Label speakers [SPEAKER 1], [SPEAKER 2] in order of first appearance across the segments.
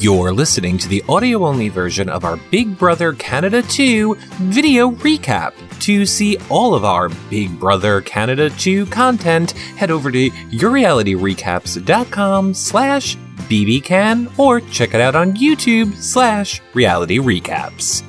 [SPEAKER 1] You're listening to the audio only version of our Big Brother Canada 2 video recap. To see all of our Big Brother Canada 2 content, head over to yourrealityrecaps.com slash bbcan or check it out on YouTube slash reality recaps.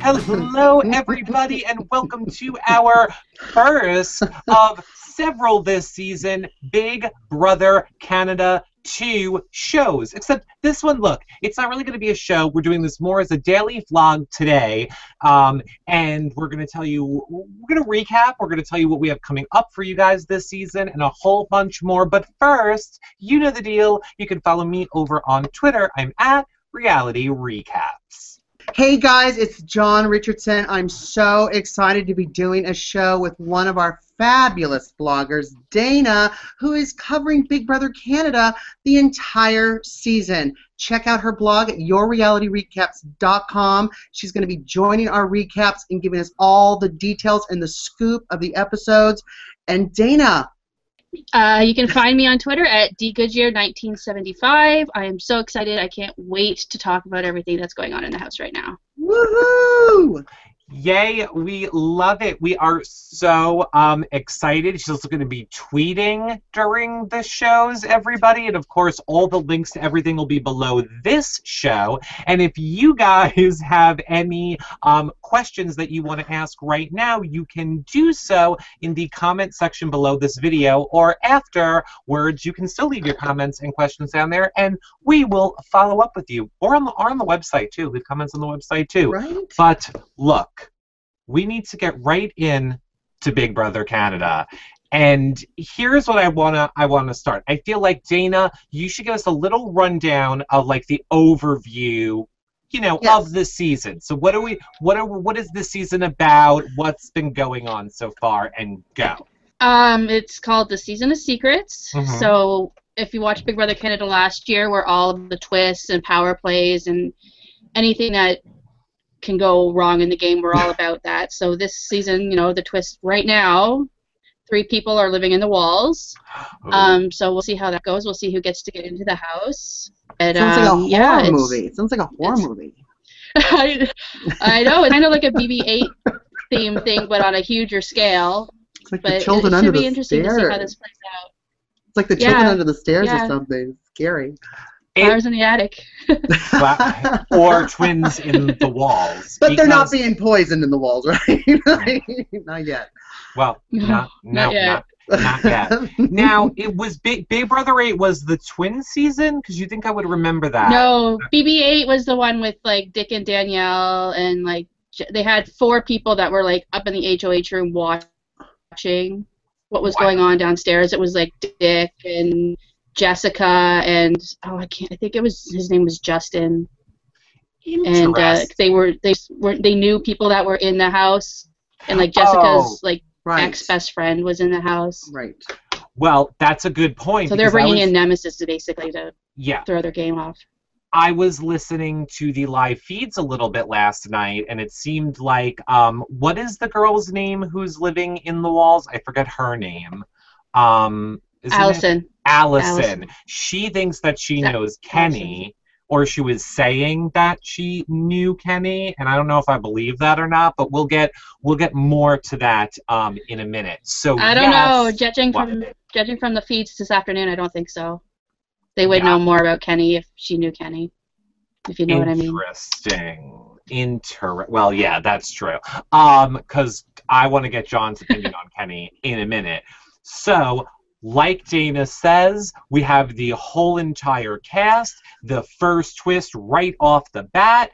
[SPEAKER 2] Hello, everybody, and welcome to our first of several this season Big Brother Canada 2 shows. Except this one, look, it's not really going to be a show. We're doing this more as a daily vlog today. Um, and we're going to tell you, we're going to recap. We're going to tell you what we have coming up for you guys this season and a whole bunch more. But first, you know the deal. You can follow me over on Twitter. I'm at Reality Recaps.
[SPEAKER 3] Hey guys, it's John Richardson. I'm so excited to be doing a show with one of our fabulous bloggers, Dana, who is covering Big Brother Canada the entire season. Check out her blog at yourrealityrecaps.com. She's going to be joining our recaps and giving us all the details and the scoop of the episodes. And Dana,
[SPEAKER 4] uh, you can find me on Twitter at dgoodyear1975. I am so excited. I can't wait to talk about everything that's going on in the house right now.
[SPEAKER 3] woohoo!
[SPEAKER 2] Yay, we love it. We are so um, excited. She's also going to be tweeting during the shows, everybody. And of course, all the links to everything will be below this show. And if you guys have any um, questions that you want to ask right now, you can do so in the comment section below this video or afterwards. You can still leave your comments and questions down there, and we will follow up with you. Or on the, or on the website, too. Leave comments on the website, too.
[SPEAKER 3] Right?
[SPEAKER 2] But look, we need to get right in to Big Brother Canada. And here's what I wanna I wanna start. I feel like Dana, you should give us a little rundown of like the overview, you know,
[SPEAKER 3] Yes.
[SPEAKER 2] of the season. So what are we what are what is this season about? What's been going on so far? And go.
[SPEAKER 4] Um, it's called The Season of Secrets.
[SPEAKER 2] Mhm.
[SPEAKER 4] So if you watched Big Brother Canada last year, where all of the twists and power plays and anything that can go wrong in the game, we're all about that. So this season, you know, the twist right now, three people are living in the walls. Um, so we'll see how that goes. We'll see who gets to get into the house. And,
[SPEAKER 3] Sounds like a
[SPEAKER 4] um,
[SPEAKER 3] horror
[SPEAKER 4] yeah, it's-
[SPEAKER 3] movie. It sounds like a horror movie.
[SPEAKER 4] I, I know it's kind of like a BB-8 theme thing, but on a huger scale.
[SPEAKER 3] It's like
[SPEAKER 4] But
[SPEAKER 3] the children
[SPEAKER 4] it
[SPEAKER 3] under
[SPEAKER 4] should be
[SPEAKER 3] the
[SPEAKER 4] interesting
[SPEAKER 3] stairs.
[SPEAKER 4] to see how this plays out.
[SPEAKER 3] It's like the children
[SPEAKER 4] Yeah,
[SPEAKER 3] under the stairs or
[SPEAKER 4] yeah.
[SPEAKER 3] something. Scary.
[SPEAKER 2] It-
[SPEAKER 4] Flowers in the attic.
[SPEAKER 2] Wow. or twins in the walls.
[SPEAKER 3] But they're not being poisoned in the walls, right? not yet.
[SPEAKER 2] well,
[SPEAKER 4] No,
[SPEAKER 2] not, no,
[SPEAKER 4] not yet.
[SPEAKER 2] not Not yet. Now, it was Big, Big Brother 8 was the twin season? Because you think I would remember that.
[SPEAKER 4] No, BB-8 was the one with like Dick and Danielle, and like J- they had four people that were like up in the HOH room watching what was
[SPEAKER 2] Wow.
[SPEAKER 4] going on downstairs. It was like Dick and Jessica and oh I can't I think it was his name was Justin and uh, they were they were they knew people that were in the house and like Jessica's
[SPEAKER 2] Oh,
[SPEAKER 4] like
[SPEAKER 3] right.
[SPEAKER 4] ex best friend was in the house.
[SPEAKER 3] Right.
[SPEAKER 2] Well, that's a good point.
[SPEAKER 4] So they're bringing
[SPEAKER 2] was-
[SPEAKER 4] in Nemesis to basically to
[SPEAKER 2] Yeah.
[SPEAKER 4] throw their game off.
[SPEAKER 2] I was listening to the live feeds a little bit last night, and it seemed like um, what is the girl's name who's living in the walls? I forget her name. Um, isn't it-
[SPEAKER 4] Allison.
[SPEAKER 2] Allison.
[SPEAKER 4] Allison.
[SPEAKER 2] She thinks that she
[SPEAKER 4] Yeah,
[SPEAKER 2] knows Kenny, or she was saying that she knew Kenny, and I don't know if I believe that or not. But we'll get we'll get more to that um, in a minute. So
[SPEAKER 4] I don't know. Judging from judging from the feeds this afternoon, I don't think so. They would
[SPEAKER 2] Yeah.
[SPEAKER 4] know more about Kenny if she knew Kenny. If you know what I mean.
[SPEAKER 2] Interesting. Inter. Well, yeah, that's true. Um, because I want to get John's opinion on Kenny in a minute. So, like Dana says, we have the whole entire cast. The first twist right off the bat.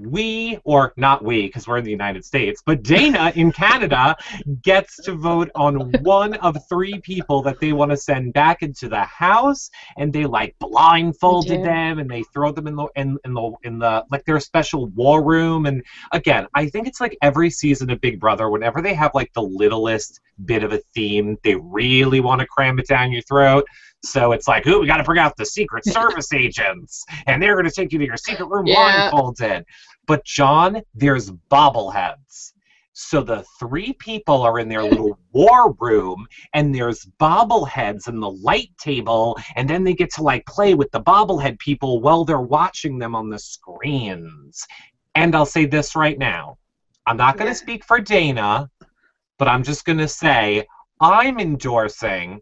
[SPEAKER 2] We, or not we, because we're in the United States, but Dana in Canada gets to vote on one of three people that they want to send back into the house, and they like blindfolded them, and they throw them in the in, in the in the like their special war room. And again, I think it's like every season of Big Brother, whenever they have like the littlest bit of a theme, they really want to cram it down your throat. So it's like, ooh, we got to bring out the Secret Service agents, and they're going to take you to your secret room
[SPEAKER 4] Yeah.
[SPEAKER 2] blindfolded. But John, there's bobbleheads. So the three people are in their little war room, and there's bobbleheads and the light table, and then they get to like play with the bobblehead people while they're watching them on the screens. And I'll say this right now I'm not going to
[SPEAKER 3] Yeah.
[SPEAKER 2] speak for Dana, but I'm just going to say I'm endorsing,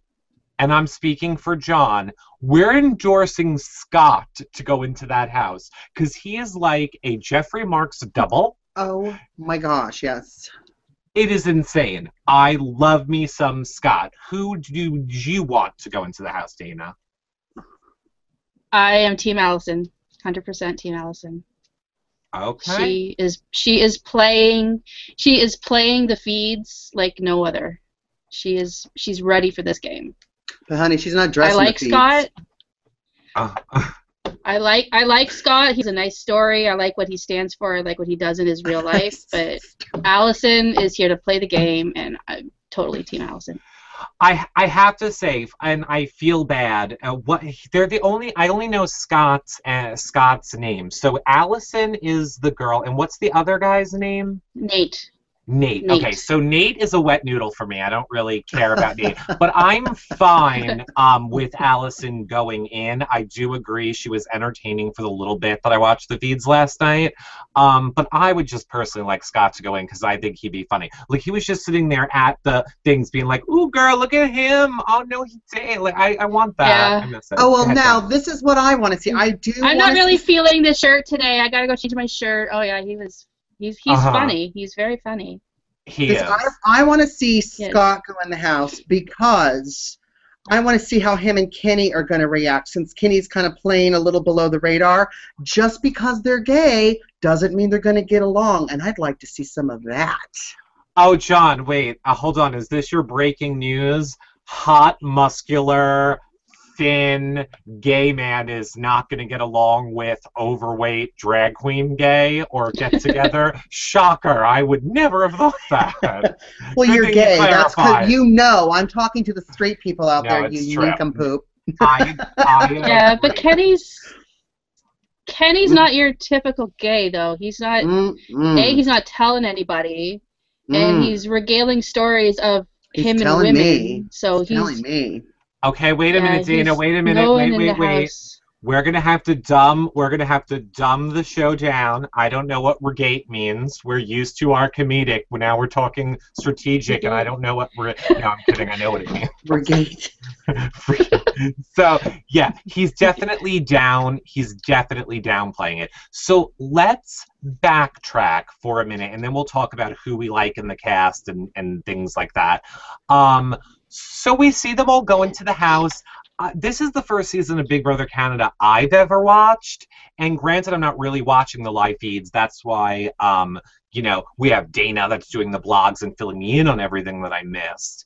[SPEAKER 2] and I'm speaking for John, we're endorsing Scott to go into that house because he is like a Jeffrey Marks double.
[SPEAKER 3] Oh my gosh, yes.
[SPEAKER 2] It is insane. I love me some Scott. Who do you want to go into the house, Dana?
[SPEAKER 4] I am Team Allison, hundred percent Team Allison.
[SPEAKER 2] Okay.
[SPEAKER 4] She is she is playing she is playing the feeds like no other. She is she's ready for this game.
[SPEAKER 3] But honey, she's not
[SPEAKER 4] dressed.
[SPEAKER 3] I
[SPEAKER 4] like
[SPEAKER 3] the feeds.
[SPEAKER 4] Scott.
[SPEAKER 2] Uh,
[SPEAKER 4] I like I like Scott. He's a nice story. I like what he stands for. I like what he does in his real life. But Allison is here to play the game, and I'm totally Team Allison.
[SPEAKER 2] I I have to say, and I feel bad. Uh, what they're the only I only know Scott's uh, Scott's name. So Allison is the girl, and what's the other guy's name?
[SPEAKER 4] Nate.
[SPEAKER 2] Nate.
[SPEAKER 4] Nate.
[SPEAKER 2] Okay, so Nate is a wet noodle for me. I don't really care about Nate, but I'm fine um, with Allison going in. I do agree she was entertaining for the little bit that I watched the feeds last night. Um, but I would just personally like Scott to go in because I think he'd be funny. Like he was just sitting there at the things, being like, "Ooh, girl, look at him! Oh no, he did! Like I, I want that.
[SPEAKER 4] Yeah.
[SPEAKER 2] I miss it.
[SPEAKER 3] Oh well, now
[SPEAKER 2] Jen.
[SPEAKER 3] this is what I want to see. I do.
[SPEAKER 4] I'm not really
[SPEAKER 3] see-
[SPEAKER 4] feeling the shirt today. I gotta go change my shirt. Oh yeah, he was. He's he's
[SPEAKER 2] Uh-huh.
[SPEAKER 4] funny. He's very funny.
[SPEAKER 2] he is.
[SPEAKER 3] I, I want to see
[SPEAKER 4] Yes.
[SPEAKER 3] Scott go in the house because I want to see how him and Kenny are going to react. Since Kenny's kind of playing a little below the radar, just because they're gay doesn't mean they're going to get along, and I'd like to see some of that.
[SPEAKER 2] Oh, John, wait. Uh, hold on. Is this your breaking news? Hot, muscular, thin, gay man is not going to get along with overweight drag queen gay or get together. Shocker. I would never have thought that.
[SPEAKER 3] Well,
[SPEAKER 2] Good
[SPEAKER 3] you're
[SPEAKER 2] thing you
[SPEAKER 3] gay. That's
[SPEAKER 2] clarified.
[SPEAKER 3] because you know. I'm talking to the straight people out
[SPEAKER 2] No,
[SPEAKER 3] there, you
[SPEAKER 2] true.
[SPEAKER 3] nincompoop.
[SPEAKER 2] I, I
[SPEAKER 4] Yeah, but. Kenny's Kenny's
[SPEAKER 3] Mm.
[SPEAKER 4] not your typical gay though. He's not.
[SPEAKER 3] Mm,
[SPEAKER 4] A,
[SPEAKER 3] mm,
[SPEAKER 4] he's not telling anybody, and
[SPEAKER 3] mm.
[SPEAKER 4] he's regaling stories of
[SPEAKER 3] He's
[SPEAKER 4] him and women.
[SPEAKER 3] me.
[SPEAKER 4] So
[SPEAKER 3] He's
[SPEAKER 4] he's
[SPEAKER 3] telling me.
[SPEAKER 2] Okay, wait a
[SPEAKER 4] yeah,
[SPEAKER 2] minute, Dana. Wait a minute. Wait, wait, wait.
[SPEAKER 4] house.
[SPEAKER 2] We're gonna have to dumb. We're gonna have to dumb the show down. I don't know what regate means. We're used to our comedic. Now we're talking strategic, and I don't know what. Re- no, I'm kidding. I know what it means.
[SPEAKER 3] Brigade.
[SPEAKER 2] so yeah, he's definitely down. He's definitely downplaying it. So let's backtrack for a minute, and then we'll talk about who we like in the cast and and things like that. Um, so we see them all go into the house. Uh, this is the first season of Big Brother Canada I've ever watched, and granted, I'm not really watching the live feeds. That's why, um, you know, we have Dana that's doing the blogs and filling me in on everything that I missed.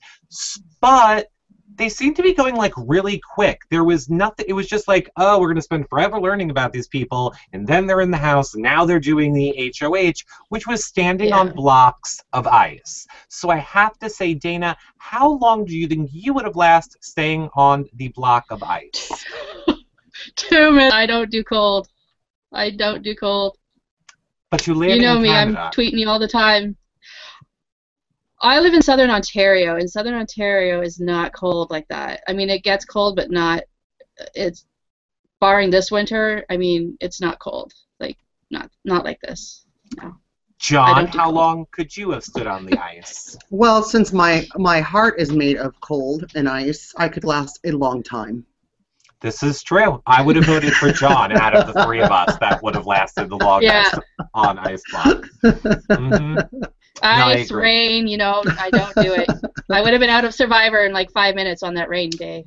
[SPEAKER 2] But they seem to be going like really quick. There was nothing. It was just like, oh, we're gonna spend forever learning about these people, and then they're in the house. Now they're doing the HOH, which was standing
[SPEAKER 4] Yeah.
[SPEAKER 2] on blocks of ice. So I have to say, Dana, how long do you think you would have last staying on the block of ice?
[SPEAKER 4] Two minutes. I don't do cold. I don't do cold.
[SPEAKER 2] But you live
[SPEAKER 4] You know me.
[SPEAKER 2] Canada.
[SPEAKER 4] I'm tweeting you all the time. I live in southern Ontario, and southern Ontario is not cold like that. I mean, it gets cold, but not. It's barring this winter. I mean, it's not cold. Like not not like this. No.
[SPEAKER 2] John, how
[SPEAKER 4] cold.
[SPEAKER 2] long could you have stood on the ice?
[SPEAKER 3] Well, since my my heart is made of cold and ice, I could last a long time.
[SPEAKER 2] This is true. I would have voted for John out of the three of us that would have lasted the longest
[SPEAKER 4] Yeah.
[SPEAKER 2] on ice block. hmm I
[SPEAKER 4] Ice,
[SPEAKER 2] agree.
[SPEAKER 4] rain, you know, I don't do it. I would have been out of Survivor in like five minutes on that rain day.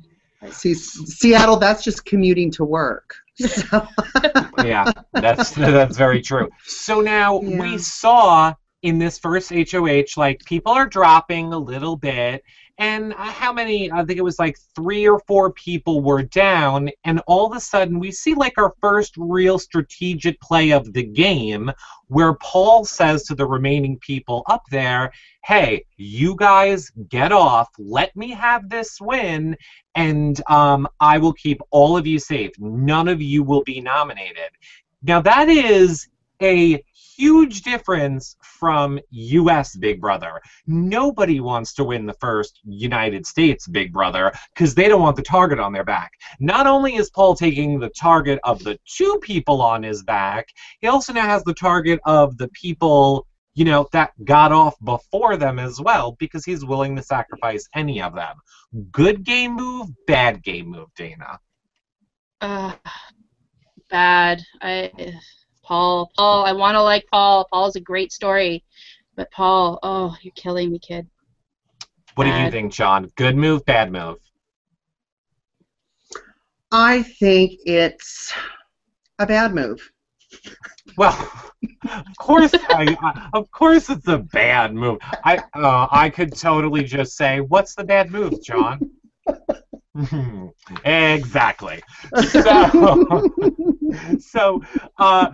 [SPEAKER 3] See, S- Seattle, that's just commuting to work. So,
[SPEAKER 2] yeah, that's that's very true. So now
[SPEAKER 3] Yeah.
[SPEAKER 2] we saw in this first HOH, like people are dropping a little bit, and how many? I think it was like three or four people were down, and all of a sudden we see like our first real strategic play of the game, where Paul says to the remaining people up there, "Hey, you guys get off. Let me have this win." and um, I will keep all of you safe. None of you will be nominated. Now that is a huge difference from US Big Brother. Nobody wants to win the first United States Big Brother because they don't want the target on their back. Not only is Paul taking the target of the two people on his back, he also now has the target of the people you know, that got off before them as well because he's willing to sacrifice any of them. Good game move, bad game move, Dana.
[SPEAKER 4] Uh, bad. I Paul, Paul, I want to like Paul. Paul's a great story, but Paul, oh, you're killing me, kid.
[SPEAKER 2] What do you think, John? Good move, bad move?
[SPEAKER 3] I think it's a bad move.
[SPEAKER 2] Well, of course, I, I, of course, it's a bad move. I, uh, I could totally just say, "What's the bad move, John?" exactly. So, so uh,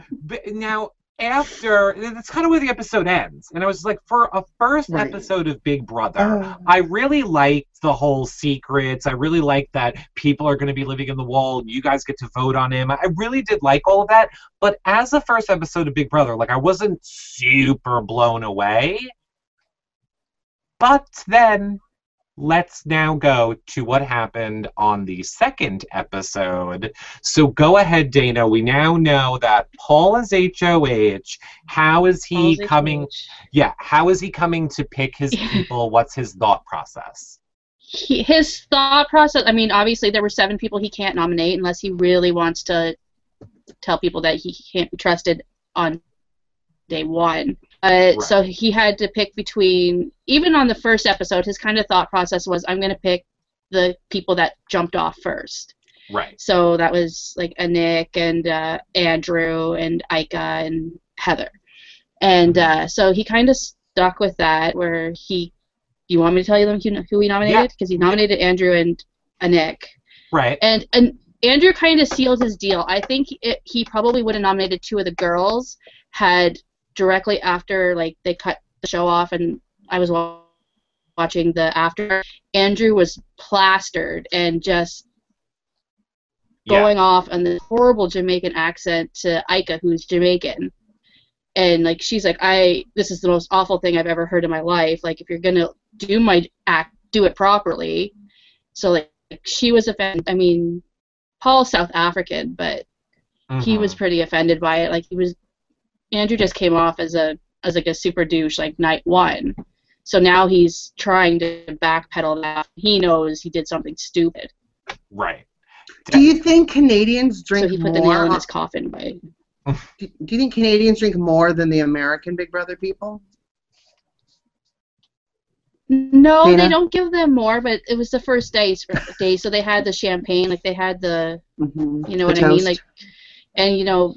[SPEAKER 2] now after that's kind of where the episode ends, and I was like, for a first
[SPEAKER 3] Right.
[SPEAKER 2] episode of Big Brother,
[SPEAKER 3] Oh.
[SPEAKER 2] I really liked the whole secrets. I really liked that people are going to be living in the wall. And you guys get to vote on him. I really did like all of that. But as the first episode of Big Brother, like I wasn't super blown away. But then let's now go to what happened on the second episode. So go ahead, Dana. We now know that Paul is HOH. How is he
[SPEAKER 4] Paul's
[SPEAKER 2] coming?
[SPEAKER 4] HOH.
[SPEAKER 2] Yeah, how is he coming to pick his people? What's his thought process?
[SPEAKER 4] He, his thought process. I mean, obviously there were seven people he can't nominate unless he really wants to tell people that he can't be trusted on day one. Uh,
[SPEAKER 2] Right.
[SPEAKER 4] So he had to pick between. Even on the first episode, his kind of thought process was, "I'm going to pick the people that jumped off first.
[SPEAKER 2] Right.
[SPEAKER 4] So that was like a Nick and uh, Andrew and Ika and Heather. And uh, so he kind of stuck with that where he. Do you want me to tell you them who, who he nominated? Because he nominated Andrew and a Nick.
[SPEAKER 2] Right.
[SPEAKER 4] And and Andrew kind of sealed his deal. I think it, he probably would have nominated two of the girls had directly after like they cut the show off and I was watching the after. Andrew was plastered and just
[SPEAKER 2] Yeah.
[SPEAKER 4] going off on this horrible Jamaican accent to Ika, who's Jamaican. And like she's like, I this is the most awful thing I've ever heard in my life. Like if you're gonna do my act, do it properly. So like she was offended. I mean, Paul's South African, but he was mm-hmm. pretty offended by it. Like he was, Andrew just came off as a as like a super douche like night one. So now he's trying to backpedal that. He knows he did something stupid.
[SPEAKER 2] right.
[SPEAKER 3] Do you think Canadians drink
[SPEAKER 4] so he put the
[SPEAKER 3] more?
[SPEAKER 4] nail in his coffin by
[SPEAKER 3] do, do you think Canadians drink more than the American Big Brother people?
[SPEAKER 4] No,
[SPEAKER 3] Dana?
[SPEAKER 4] they don't give them more, but it was the first day, day, so they had the champagne, like they had the,
[SPEAKER 3] Mm-hmm.
[SPEAKER 4] you know what I mean, like, and you know,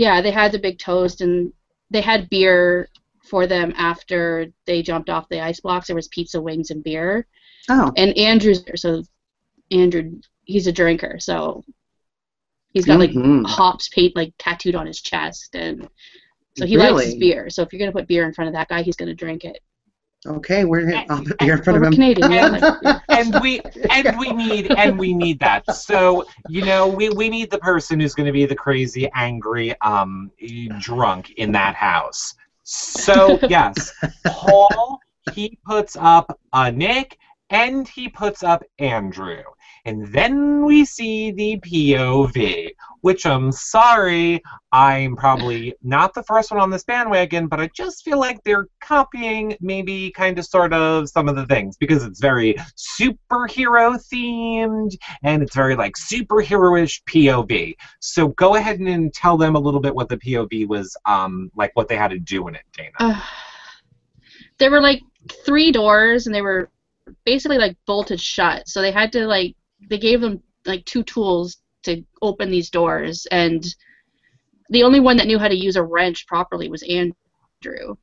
[SPEAKER 4] yeah, they had the big toast, and they had beer for them after they jumped off the ice blocks. There was pizza, wings, and beer,
[SPEAKER 3] oh,
[SPEAKER 4] and Andrew's there, so Andrew, he's a drinker, so he's got like
[SPEAKER 3] Mhm.
[SPEAKER 4] hops paint like tattooed on his chest, and so he likes his beer. So if you're gonna put beer in front of that guy, he's gonna drink it.
[SPEAKER 3] Okay, we're here, I'll put in front of him.
[SPEAKER 4] Canadian, yeah,
[SPEAKER 2] and we and we need and we need that. So you know we we need the person who's going to be the crazy, angry, um, drunk in that house. So yes, Paul he puts up a Nick and he puts up Andrew, and then we see the POV. Which I'm sorry, I'm probably not the first one on this bandwagon, but I just feel like they're copying maybe kind of sort of some of the things because it's very superhero themed and it's very like superhero-ish POV. So go ahead and tell them a little bit what the POV was um like what they had to do in it, Dana.
[SPEAKER 4] Uh, there were like three doors, and they were basically like bolted shut. So they had to like they gave them like two tools to open these doors, and the only one that knew how to use a wrench properly was Andrew.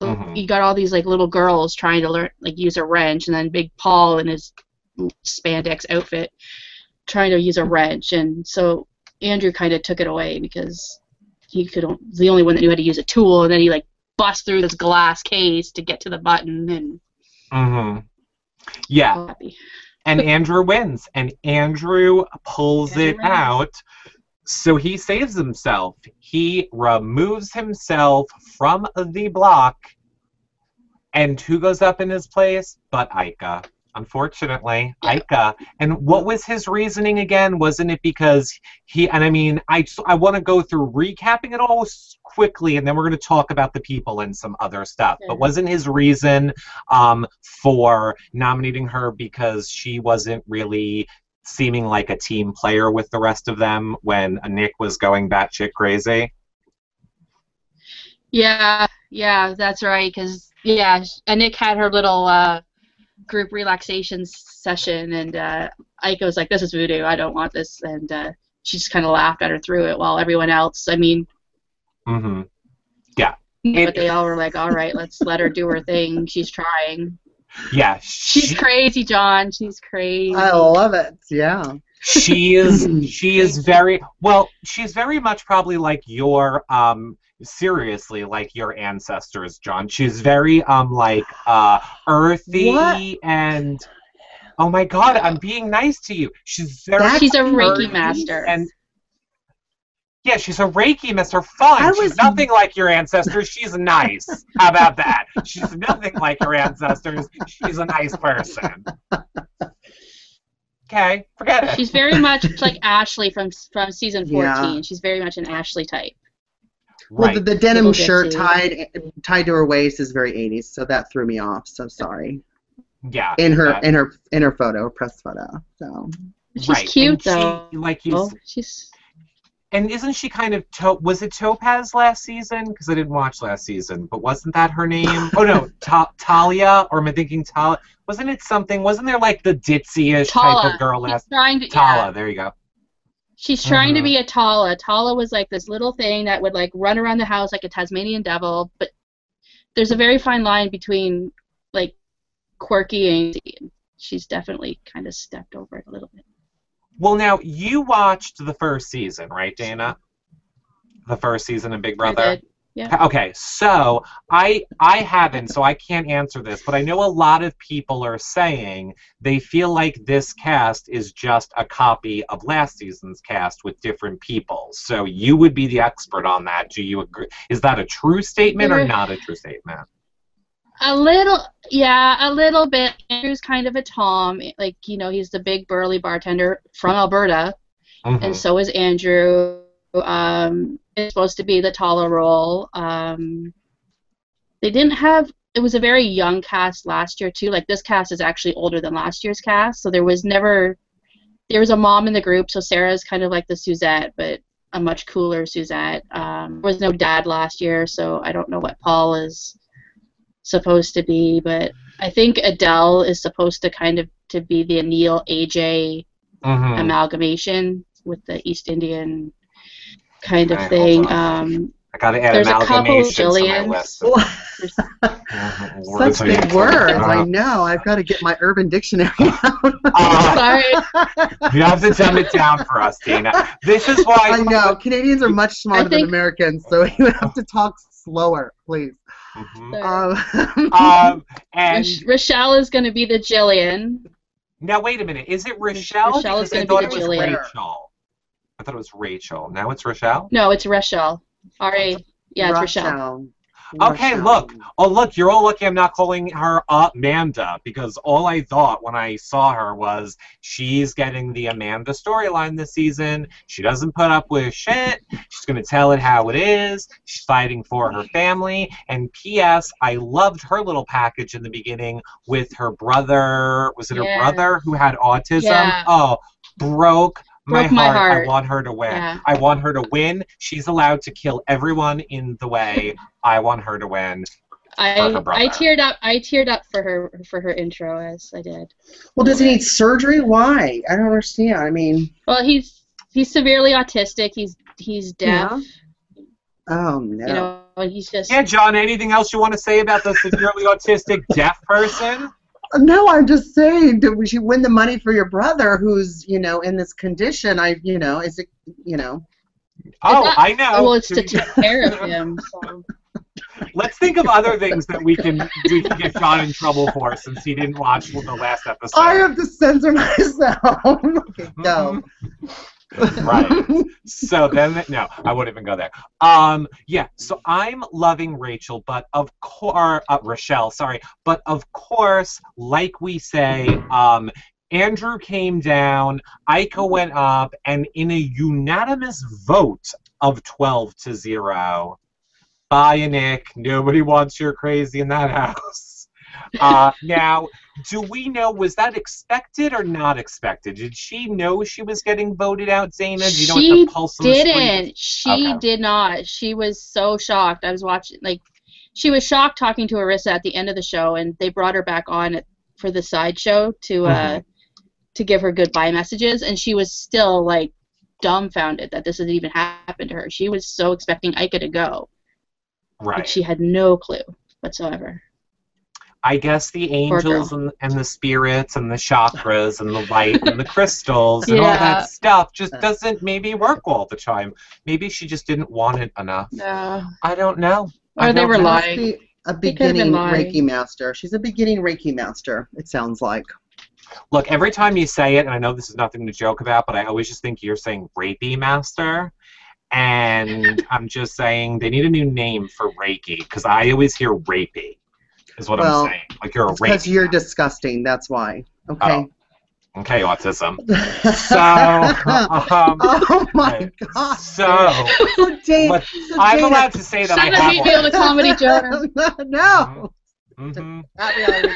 [SPEAKER 4] So
[SPEAKER 2] Mhm.
[SPEAKER 4] You got all these like little girls trying to learn like use a wrench, and then Big Paul in his spandex outfit trying to use a wrench, and so Andrew kind of took it away because he could the only one that knew how to use a tool, and then he like bust through this glass case to get to the button, and
[SPEAKER 2] Mm-hmm. Yeah. And Andrew wins, and Andrew pulls
[SPEAKER 4] Andrew
[SPEAKER 2] it
[SPEAKER 4] wins.
[SPEAKER 2] out. So he saves himself. He removes himself from the block. And who goes up in his place? But Ika. Unfortunately,
[SPEAKER 4] Yeah.
[SPEAKER 2] Ika. And what was his reasoning again? Wasn't it because he, and I mean, I, I want to go through recapping it all quickly, and then we're going to talk about the people and some other stuff. But wasn't his reason um, for nominating her because she wasn't really seeming like a team player with the rest of them when Nick was going batshit crazy?
[SPEAKER 4] Yeah, yeah, that's right. Because yeah, and Nick had her little uh, group relaxation session, and uh, Ike was like, "This is voodoo. I don't want this," and uh, she just kind of laughed at her through it. While everyone else, I mean,
[SPEAKER 2] Mm-hmm.
[SPEAKER 4] Yeah, but they all were like, "All right, let's let her do her thing. She's trying.
[SPEAKER 2] Yeah,
[SPEAKER 4] She's crazy, John. She's crazy."
[SPEAKER 3] I love it. Yeah.
[SPEAKER 2] She is she is very well. She's very much probably like your um seriously like your ancestors, John. She's very um like uh earthy
[SPEAKER 3] What?
[SPEAKER 2] and. Oh my God! I'm being nice to you. She's very.
[SPEAKER 3] That's
[SPEAKER 4] She's a Reiki master.
[SPEAKER 2] and yeah, she's a Reiki master. Fine.
[SPEAKER 3] I
[SPEAKER 2] She's nothing like your ancestors. She's nice. How about that? She's nothing like your ancestors. She's a nice person. Okay, forget it.
[SPEAKER 4] She's very much like Ashley from from season
[SPEAKER 3] Yeah.
[SPEAKER 4] fourteen. She's very much an Ashley type.
[SPEAKER 3] Well,
[SPEAKER 2] right.
[SPEAKER 3] the, the denim
[SPEAKER 4] Little
[SPEAKER 3] shirt tied tied to her waist is very 80s, so that threw me off. So sorry.
[SPEAKER 2] yeah.
[SPEAKER 3] In her
[SPEAKER 2] that-
[SPEAKER 3] in her in her photo, press photo. So
[SPEAKER 4] She's
[SPEAKER 2] right.
[SPEAKER 4] cute
[SPEAKER 2] and she-
[SPEAKER 4] though.
[SPEAKER 2] like you,
[SPEAKER 4] Oh, she's
[SPEAKER 2] and isn't she kind of to- was it Topaz last season? Because I didn't watch last season, but wasn't that her name? oh no, Ta- Talia, or am I thinking Talia? Wasn't it something? Wasn't there like the ditzy-ish type of girl last?
[SPEAKER 4] She's trying to,
[SPEAKER 2] Tala,
[SPEAKER 4] yeah,
[SPEAKER 2] there you go.
[SPEAKER 4] she's trying to
[SPEAKER 2] Mhm.
[SPEAKER 4] be a Tala. Tala was like this little thing that would like run around the house like a Tasmanian devil, but there's a very fine line between like quirky and she's definitely kind of stepped over it a little bit.
[SPEAKER 2] Well, now you watched the first season, right, Dana? The first season of Big Brother.
[SPEAKER 4] Yeah.
[SPEAKER 2] Okay, so I I haven't, so I can't answer this, but I know a lot of people are saying they feel like this cast is just a copy of last season's cast with different people. So you would be the expert on that. Do you agree? Is that a true statement or not a true statement?
[SPEAKER 4] A little, yeah, a little bit. Andrew's kind of a Tom, like you know, he's the big burly bartender from Alberta,
[SPEAKER 2] Mhm.
[SPEAKER 4] and so is Andrew. Um, it's supposed to be the taller role. Um, they didn't have. It was a very young cast last year too. Like this cast is actually older than last year's cast, so there was never. There was a mom in the group, so Sarah's kind of like the Suzette, but a much cooler Suzette. Um, there was no dad last year, so I don't know what Paul is supposed to be, but I think Adel is supposed to kind of to be the Neil AJ
[SPEAKER 2] Mhm.
[SPEAKER 4] amalgamation with the East Indian kind of
[SPEAKER 2] Okay,
[SPEAKER 4] thing. Um,
[SPEAKER 2] I gotta add
[SPEAKER 4] there's a couple
[SPEAKER 2] amalgamation to my list.
[SPEAKER 3] Such
[SPEAKER 2] Words
[SPEAKER 3] big words. I
[SPEAKER 2] Uh,
[SPEAKER 3] know. I've got to get my Urban Dictionary out.
[SPEAKER 2] uh,
[SPEAKER 4] sorry,
[SPEAKER 2] you have to dumb it down for us, Dana. This is why
[SPEAKER 3] I know. Canadians are much smarter than Americans, so you have to talk slower, please.
[SPEAKER 2] Mhm.
[SPEAKER 3] Um,
[SPEAKER 2] Um, and
[SPEAKER 4] Roch- Rochelle is going to be the Jillian.
[SPEAKER 2] now wait a minute. Is it Rochelle?
[SPEAKER 4] Rochelle is
[SPEAKER 2] because I
[SPEAKER 4] gonna
[SPEAKER 2] thought
[SPEAKER 4] be
[SPEAKER 2] it
[SPEAKER 4] the
[SPEAKER 2] was
[SPEAKER 4] Jillian.
[SPEAKER 2] Rachel. I thought it was Rachel. Now it's Rochelle.
[SPEAKER 4] No, it's Rochelle. R A. Yeah, it's Rochelle.
[SPEAKER 3] Rochelle.
[SPEAKER 2] Okay, look. Oh, look, you're all lucky I'm not calling her Amanda because all I thought when I saw her was she's getting the Amanda storyline this season. She doesn't put up with shit. She's going to tell it how it is. She's fighting for her family. And P.S., I loved her little package in the beginning with her brother. Was it her brother who had autism?
[SPEAKER 4] Yeah.
[SPEAKER 2] Oh, broke. My,
[SPEAKER 4] Broke my
[SPEAKER 2] heart. I want her to win.
[SPEAKER 4] Yeah.
[SPEAKER 2] I want her to win. She's allowed to kill everyone in the way. I want her to win.
[SPEAKER 4] I
[SPEAKER 2] her.
[SPEAKER 4] I teared up. I teared up for her for her intro as I did.
[SPEAKER 3] Well, does he need surgery? Why? I don't understand. I mean,
[SPEAKER 4] Well, he's he's severely autistic. He's he's deaf.
[SPEAKER 3] oh no.
[SPEAKER 4] You know, he's just
[SPEAKER 2] Yeah, John, anything else you want to say about the severely autistic deaf person?
[SPEAKER 3] No, I'm just saying that we should win the money for your brother who's, you know, in this condition. I, you know, is it, you know,
[SPEAKER 2] Oh,
[SPEAKER 4] not-
[SPEAKER 2] I know.
[SPEAKER 4] well, it's to take care of him. So.
[SPEAKER 2] Let's think of other things that we can we can get John in trouble for since he didn't watch the last episode.
[SPEAKER 3] I have to censor myself. okay, go. Mm-hmm.
[SPEAKER 2] Right. So then, no, I wouldn't even go there. Um, yeah. So I'm loving Rachel, but of course, uh, Rochelle. Sorry, but of course, like we say, um, Andrew came down, Ika went up, and in a unanimous vote of 12 to zero. Bye, Nick. Nobody wants your crazy in that house. Uh, now, do we know was that expected or not expected? Did she know she was getting voted out, Zaina? Do you know
[SPEAKER 4] she
[SPEAKER 2] what the pulse
[SPEAKER 4] didn't. She
[SPEAKER 2] Okay.
[SPEAKER 4] did not. She was so shocked. I was watching, like, she was shocked talking to Arisa at the end of the show, and they brought her back on for the sideshow to uh
[SPEAKER 2] Mm-hmm.
[SPEAKER 4] to give her goodbye messages, and she was still like dumbfounded that this had even happened to her. She was so expecting Ika to go,
[SPEAKER 2] Right.
[SPEAKER 4] but she had no clue whatsoever.
[SPEAKER 2] I guess the angels and, and the spirits and the chakras and the light and the crystals and all that stuff just doesn't maybe work all the time. Maybe she just didn't want it enough.
[SPEAKER 4] No.
[SPEAKER 2] I don't know. I
[SPEAKER 4] Or they
[SPEAKER 2] don't
[SPEAKER 4] were
[SPEAKER 2] know.
[SPEAKER 4] Lying.
[SPEAKER 3] be a
[SPEAKER 4] They could've been
[SPEAKER 3] beginning. Reiki master. She's a beginning Reiki master. It sounds like.
[SPEAKER 2] Look, every time you say it, and I know this is nothing to joke about, but I always just think you're saying rapey master. And I'm just saying they need a new name for Reiki because I always hear rapey, is what
[SPEAKER 3] Well,
[SPEAKER 2] I'm saying. Like you're a
[SPEAKER 3] It's because you're disgusting. That's why. Okay.
[SPEAKER 2] Okay, autism. So, um,
[SPEAKER 3] oh my
[SPEAKER 2] right.
[SPEAKER 3] god.
[SPEAKER 2] so
[SPEAKER 3] So Dana-
[SPEAKER 2] what-
[SPEAKER 3] so
[SPEAKER 2] I'm
[SPEAKER 3] Dana-
[SPEAKER 2] allowed to say that I
[SPEAKER 4] Son of
[SPEAKER 2] have
[SPEAKER 4] me
[SPEAKER 2] one.
[SPEAKER 4] feel the comedy, Jonah.
[SPEAKER 3] no.
[SPEAKER 2] Mm-hmm.
[SPEAKER 3] Not really.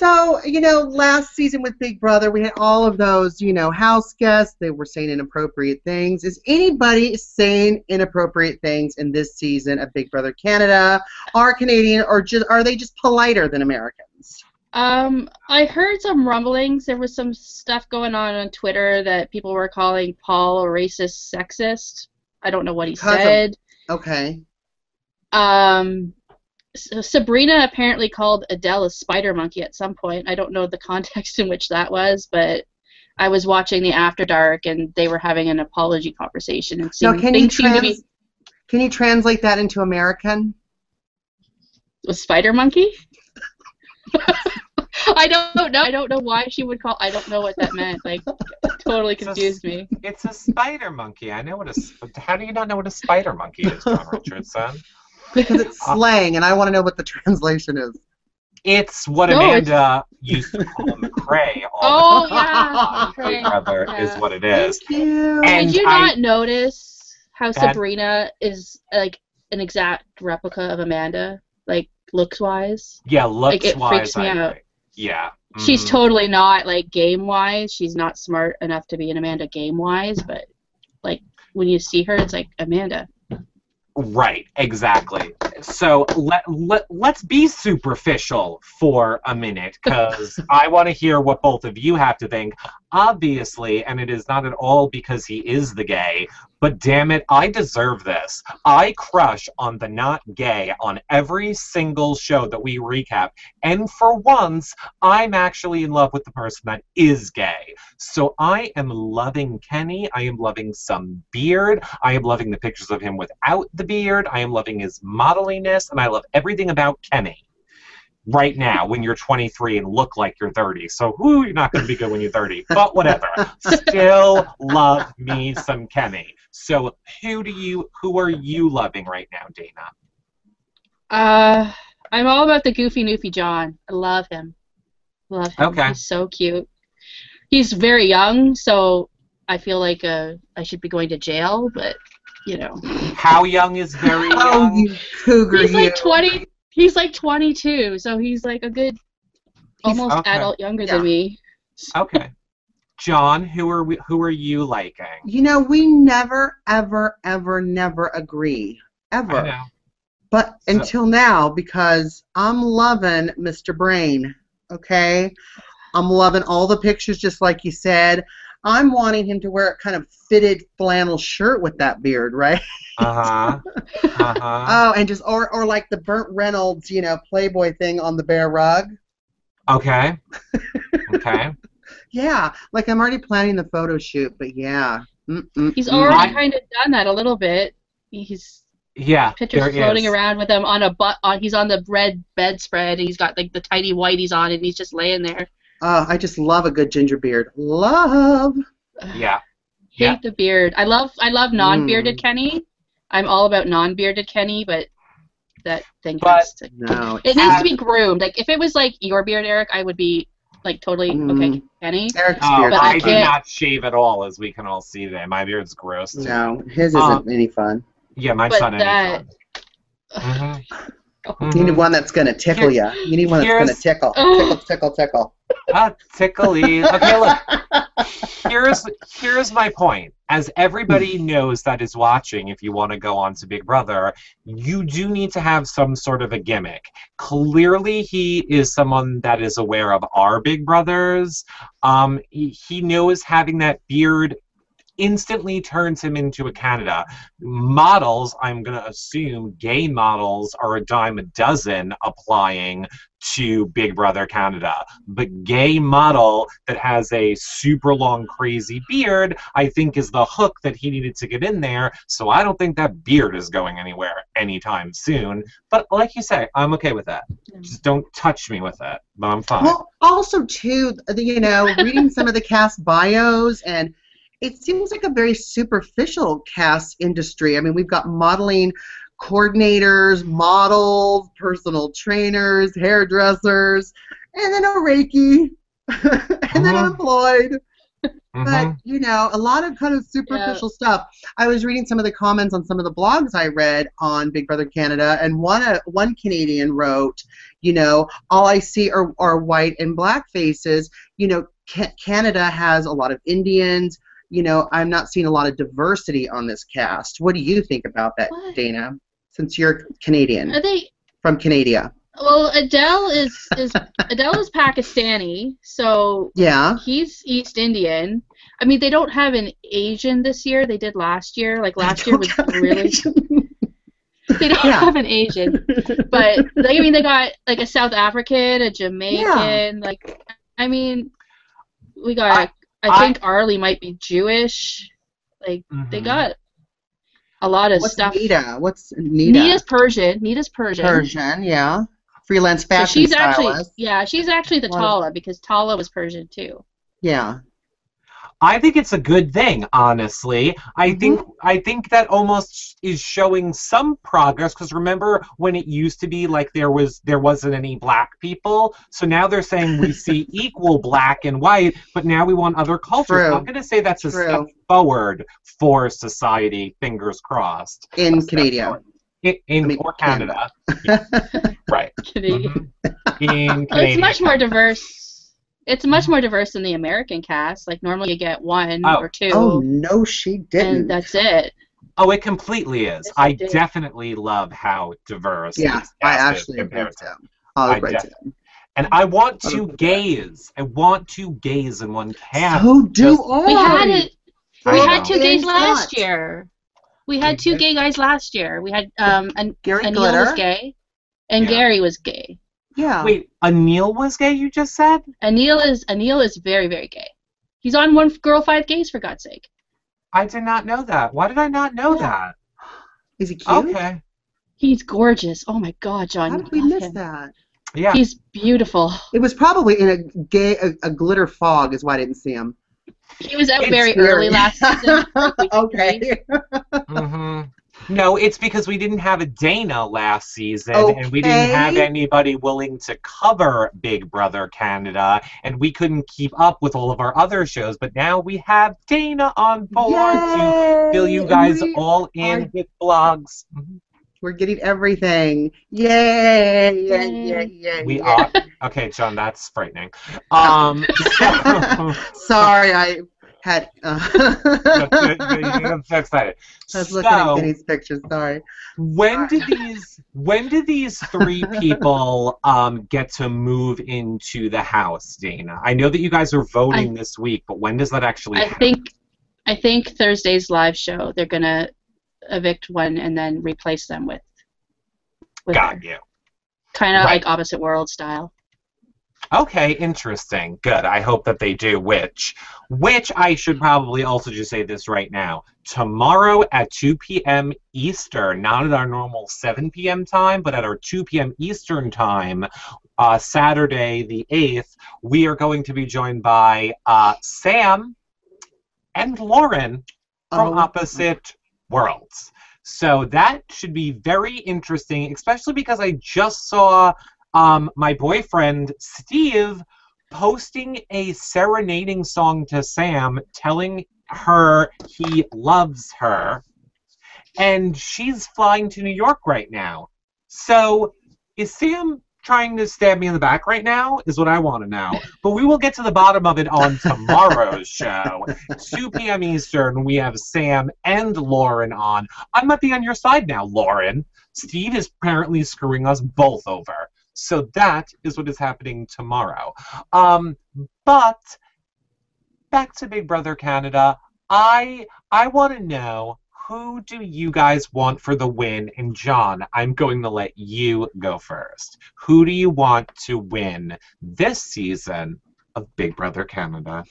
[SPEAKER 3] So, you know, last season with Big Brother, we had all of those, you know, house guests. They were saying inappropriate things. Is anybody saying inappropriate things in this season of Big Brother Canada? Are Canadian, or just are they just politer than Americans?
[SPEAKER 4] Um, I heard some rumblings. There was some stuff going on on Twitter that people were calling Paul a racist, sexist. I don't know what he said.
[SPEAKER 3] Okay.
[SPEAKER 4] Um, Uh, Sabrina apparently called Adel a spider monkey at some point. I don't know the context in which that was, but I was watching the After Dark and they were having an apology conversation. And
[SPEAKER 3] Now, can you
[SPEAKER 4] things to
[SPEAKER 3] trans?
[SPEAKER 4] be
[SPEAKER 3] Can you translate that into American?
[SPEAKER 4] a spider monkey. I don't know. I don't know why she would call. I don't know what that meant. Like, totally confused me.
[SPEAKER 2] It's a spider monkey. I know what a. s- How do you not know what a spider monkey is, John Richardson?
[SPEAKER 3] Because it's
[SPEAKER 2] Uh,
[SPEAKER 3] slang, and I want to know what the translation is.
[SPEAKER 2] It's what
[SPEAKER 4] No, it's-
[SPEAKER 2] Amanda used to call McCrae all
[SPEAKER 4] Oh yeah.
[SPEAKER 2] the time. Big
[SPEAKER 4] okay.
[SPEAKER 2] Brother
[SPEAKER 4] Yeah.
[SPEAKER 2] is what it is.
[SPEAKER 3] Thank you.
[SPEAKER 2] And
[SPEAKER 4] Did you
[SPEAKER 2] I-
[SPEAKER 4] not notice how
[SPEAKER 2] That-
[SPEAKER 4] Sabrina is like an exact replica of Amanda, like looks wise?
[SPEAKER 2] Yeah, looks
[SPEAKER 4] Like, it
[SPEAKER 2] wise.
[SPEAKER 4] freaks me
[SPEAKER 2] I
[SPEAKER 4] out.
[SPEAKER 2] agree. Yeah.
[SPEAKER 4] She's
[SPEAKER 2] mhm.
[SPEAKER 4] totally not like game wise. She's not smart enough to be an Amanda game wise, but like when you see her, it's like Amanda.
[SPEAKER 2] Right, exactly. So let, let, let's be superficial for a minute because I want to hear what both of you have to think. Obviously, and it is not at all because he is the gay, but damn it, I deserve this. I crush on the not gay on every single show that we recap. And for once, I'm actually in love with the person that is gay. So I am loving Kenny. I am loving some beard. I am loving the pictures of him without the beard. I am loving his modeliness, and I love everything about Kenny. Right now, when you're 23 and look like you're 30. So, whoo, you're not going to be good when you're 30. But whatever. Still love me some Kenny. So, who do you, who are you loving right now, Dana?
[SPEAKER 4] Uh, I'm all about the goofy Noofy John. I love him. Love him.
[SPEAKER 2] Okay.
[SPEAKER 4] He's so cute. He's very young, so I feel like uh, I should be going to jail, but you know,
[SPEAKER 2] How young is very young?
[SPEAKER 3] Oh, you cougar!
[SPEAKER 4] he's like
[SPEAKER 3] you.
[SPEAKER 4] 20. He's like 22, so he's like a good, almost
[SPEAKER 2] okay.
[SPEAKER 4] adult younger
[SPEAKER 3] Yeah.
[SPEAKER 4] than me.
[SPEAKER 2] Okay. John, who are we, who are you liking?
[SPEAKER 3] You know, we never, ever, ever, never agree.
[SPEAKER 2] I
[SPEAKER 3] Ever.
[SPEAKER 2] know.
[SPEAKER 3] But
[SPEAKER 2] So-
[SPEAKER 3] until now, because I'm loving Mr. Brain, okay? I'm loving all the pictures, just like you said. I'm wanting him to wear a kind of fitted flannel shirt with that beard, right?
[SPEAKER 2] Uh huh. Uh huh.
[SPEAKER 3] Oh, and just or or like the Burt Reynolds, you know, Playboy thing on the bare rug.
[SPEAKER 2] Okay. Okay.
[SPEAKER 3] Yeah, like I'm already planning the photo shoot, but yeah. Mm-mm-mm.
[SPEAKER 4] He's already
[SPEAKER 2] I-
[SPEAKER 4] kind of done that a little bit. He's
[SPEAKER 2] Yeah.
[SPEAKER 4] pictures
[SPEAKER 2] there
[SPEAKER 4] floating
[SPEAKER 2] is.
[SPEAKER 4] around with him on a but on. He's on the red bedspread, and he's got like the tiny whiteies on, and he's just laying there.
[SPEAKER 3] Oh, I just love a good ginger beard. Love.
[SPEAKER 2] Yeah.
[SPEAKER 4] hate
[SPEAKER 2] Yeah.
[SPEAKER 4] the beard. I love I love non-bearded
[SPEAKER 3] Mm.
[SPEAKER 4] Kenny. I'm all about non-bearded Kenny, but that thing
[SPEAKER 2] But-
[SPEAKER 4] has to.
[SPEAKER 3] No.
[SPEAKER 4] It needs
[SPEAKER 2] Uh,
[SPEAKER 4] to be groomed. Like if it was like your beard, Eric, I would be like totally
[SPEAKER 3] Mm.
[SPEAKER 4] okay, Kenny.
[SPEAKER 3] Eric's
[SPEAKER 2] Oh,
[SPEAKER 3] beard.
[SPEAKER 4] But
[SPEAKER 2] I
[SPEAKER 4] I
[SPEAKER 2] do
[SPEAKER 4] can't-
[SPEAKER 2] not shave at all, as we can all see today. My beard's gross. too.
[SPEAKER 3] No, his isn't
[SPEAKER 2] Um,
[SPEAKER 3] any fun.
[SPEAKER 2] Yeah, my
[SPEAKER 4] But
[SPEAKER 2] son
[SPEAKER 4] that-
[SPEAKER 2] Mhm.
[SPEAKER 3] You need one that's gonna tickle you. You need one that's gonna tickle, tickle, tickle, tickle.
[SPEAKER 2] Ah, tickly. Okay, look. Here's here's my point. As everybody knows that is watching, if you want to go on to Big Brother, you do need to have some sort of a gimmick. Clearly, he is someone that is aware of our Big Brothers. Um, he, he knows having that beard instantly turns him into a Canada. Models, I'm going to assume gay models are a dime a dozen applying to Big Brother Canada. But gay model that has a super long crazy beard, I think is the hook that he needed to get in there. So I don't think that beard is going anywhere anytime soon. But like you say, I'm okay with that. Just don't touch me with that. But I'm fine.
[SPEAKER 3] Well, also too, you know, reading some of the cast bios, and it seems like a very superficial cast industry. I mean, we've got modeling coordinators, models, personal trainers, hairdressers, and then a Reiki, and then
[SPEAKER 2] Mhm.
[SPEAKER 3] unemployed.
[SPEAKER 2] Mhm.
[SPEAKER 3] But you know, a lot of kind of superficial stuff. I was reading some of the comments on some of the blogs I read on Big Brother Canada, and one uh, one Canadian wrote, you know, all I see are, are white and black faces. You know, ca- Canada has a lot of Indians. You know, I'm not seeing a lot of diversity on this cast. What do you think about that,
[SPEAKER 4] What?
[SPEAKER 3] Dana? Since you're Canadian
[SPEAKER 4] Are they?
[SPEAKER 3] from Canada,
[SPEAKER 4] Well, Adel is is Adel is Pakistani, so
[SPEAKER 3] yeah,
[SPEAKER 4] he's East Indian. I mean, they don't have an Asian this year. They did last year. Like last year was really. They don't
[SPEAKER 3] Yeah.
[SPEAKER 4] have an Asian, but they, I mean, they got like a South African, a Jamaican. Like, I mean, we got. I,
[SPEAKER 2] I-
[SPEAKER 4] think Arlie might be Jewish. Like, they
[SPEAKER 2] Mhm.
[SPEAKER 4] got a lot of
[SPEAKER 3] What's
[SPEAKER 4] stuff.
[SPEAKER 3] Neda? What's Neda?
[SPEAKER 4] Neda's Persian. Neda's Persian.
[SPEAKER 3] Persian, yeah. Freelance
[SPEAKER 4] So
[SPEAKER 3] fashion
[SPEAKER 4] she's actually
[SPEAKER 3] stylist.
[SPEAKER 4] yeah, she's actually the
[SPEAKER 3] What
[SPEAKER 4] Tala because Tala was Persian too.
[SPEAKER 3] Yeah.
[SPEAKER 2] I think it's a good thing, honestly. I
[SPEAKER 3] Mhm.
[SPEAKER 2] think I think that almost is showing some progress because remember when it used to be like there was there wasn't any black people, so now they're saying we see equal black and white, but now we want other cultures.
[SPEAKER 3] True.
[SPEAKER 2] I'm going to say that's a step forward for society. Fingers crossed.
[SPEAKER 3] In
[SPEAKER 2] A
[SPEAKER 3] Canada.
[SPEAKER 2] In, in
[SPEAKER 3] I mean,
[SPEAKER 2] or Canada, right?
[SPEAKER 4] Canadian.
[SPEAKER 2] Mhm. In
[SPEAKER 4] Well, it's much more diverse. It's much more diverse than the American cast. Like normally you get one
[SPEAKER 2] Oh.
[SPEAKER 4] or two,
[SPEAKER 3] Oh no, she didn't.
[SPEAKER 4] and that's it.
[SPEAKER 2] Oh, it completely is.
[SPEAKER 4] Yes,
[SPEAKER 2] I
[SPEAKER 4] did.
[SPEAKER 2] definitely love how diverse.
[SPEAKER 3] yeah, I actually agree
[SPEAKER 2] compared
[SPEAKER 3] with
[SPEAKER 2] to
[SPEAKER 3] him. I'll
[SPEAKER 2] I
[SPEAKER 3] agree with him.
[SPEAKER 2] And I want
[SPEAKER 3] Other
[SPEAKER 2] to
[SPEAKER 3] than
[SPEAKER 2] gaze. I want to gaze in one cast.
[SPEAKER 3] So do
[SPEAKER 2] just-
[SPEAKER 3] I.
[SPEAKER 4] We had it.
[SPEAKER 2] I
[SPEAKER 4] We
[SPEAKER 2] know.
[SPEAKER 4] had two gays
[SPEAKER 3] Gays
[SPEAKER 4] last
[SPEAKER 3] what?
[SPEAKER 4] year. We had two gay guys last year. We had um, An-
[SPEAKER 3] Gary
[SPEAKER 4] Anil
[SPEAKER 3] Glitter.
[SPEAKER 4] was gay, and
[SPEAKER 2] Yeah.
[SPEAKER 4] Gary was gay.
[SPEAKER 3] Yeah.
[SPEAKER 2] Wait, Anil was gay. You just said.
[SPEAKER 4] Anil is Anil is very very gay. He's on One Girl Five Gays for God's sake.
[SPEAKER 2] I did not know that. Why did I not know
[SPEAKER 3] Yeah. Is he cute?
[SPEAKER 2] that? Okay.
[SPEAKER 4] He's gorgeous. Oh my God, John,
[SPEAKER 3] How
[SPEAKER 4] you
[SPEAKER 3] did we miss
[SPEAKER 4] him.
[SPEAKER 3] that?
[SPEAKER 2] Yeah.
[SPEAKER 4] He's beautiful.
[SPEAKER 3] It was probably in a gay a, a glitter fog is why I didn't see him.
[SPEAKER 4] He was out
[SPEAKER 2] It's
[SPEAKER 4] very
[SPEAKER 3] scary.
[SPEAKER 4] early last season. like week
[SPEAKER 3] okay.
[SPEAKER 2] hmm No, it's because we didn't have a Dana last season, and we didn't have anybody willing to cover Big Brother Canada, and we couldn't keep up with all of our other shows. But now we have Dana on board to fill you guys
[SPEAKER 3] we
[SPEAKER 2] all in
[SPEAKER 3] are-
[SPEAKER 2] with blogs. Mhm.
[SPEAKER 3] We're getting everything. Yay! Yay! Yay! Yay!
[SPEAKER 2] We
[SPEAKER 3] yay.
[SPEAKER 2] are okay, John. That's frightening. Um, so,
[SPEAKER 3] Sorry, I had. Uh,
[SPEAKER 2] I'm so excited.
[SPEAKER 3] I was looking at
[SPEAKER 2] So,
[SPEAKER 3] Kenny's pictures. Sorry.
[SPEAKER 2] when did these when did these three people um, get to move into the house, Dana? I know that you guys are voting this week, but when does that actually
[SPEAKER 4] I
[SPEAKER 2] happen?
[SPEAKER 4] think I think Thursday's live show they're gonna evict one and then replace them with with
[SPEAKER 2] Got you.
[SPEAKER 4] kind of
[SPEAKER 2] Right.
[SPEAKER 4] like opposite world style.
[SPEAKER 2] Okay, interesting. Good. I hope that they do. Which, which I should probably also just say this right now. Tomorrow at 2 p.m. Eastern, not at our normal 7 p.m. time, but at our 2 p.m. Eastern time, uh, Saturday the 8th, we are going to be joined by uh, Sam and Lauren from
[SPEAKER 3] Oh.
[SPEAKER 2] opposite worlds. So that should be very interesting, especially because I just saw um, my boyfriend Steve posting a serenading song to Sam, telling her he loves her, and she's flying to New York right now. So is Sam trying to stab me in the back right now? Is what I want to know. But we will get to the bottom of it on tomorrow's show. 2 p.m. Eastern, we have Sam and Lauren on. I might be on your side now, Lauren. Steve is apparently screwing us both over. So that is what is happening tomorrow. Um, but back to Big Brother Canada. I I want to know who do you guys want for the win? And John, I'm going to let you go first. Who do you want to win this season of Big Brother Canada?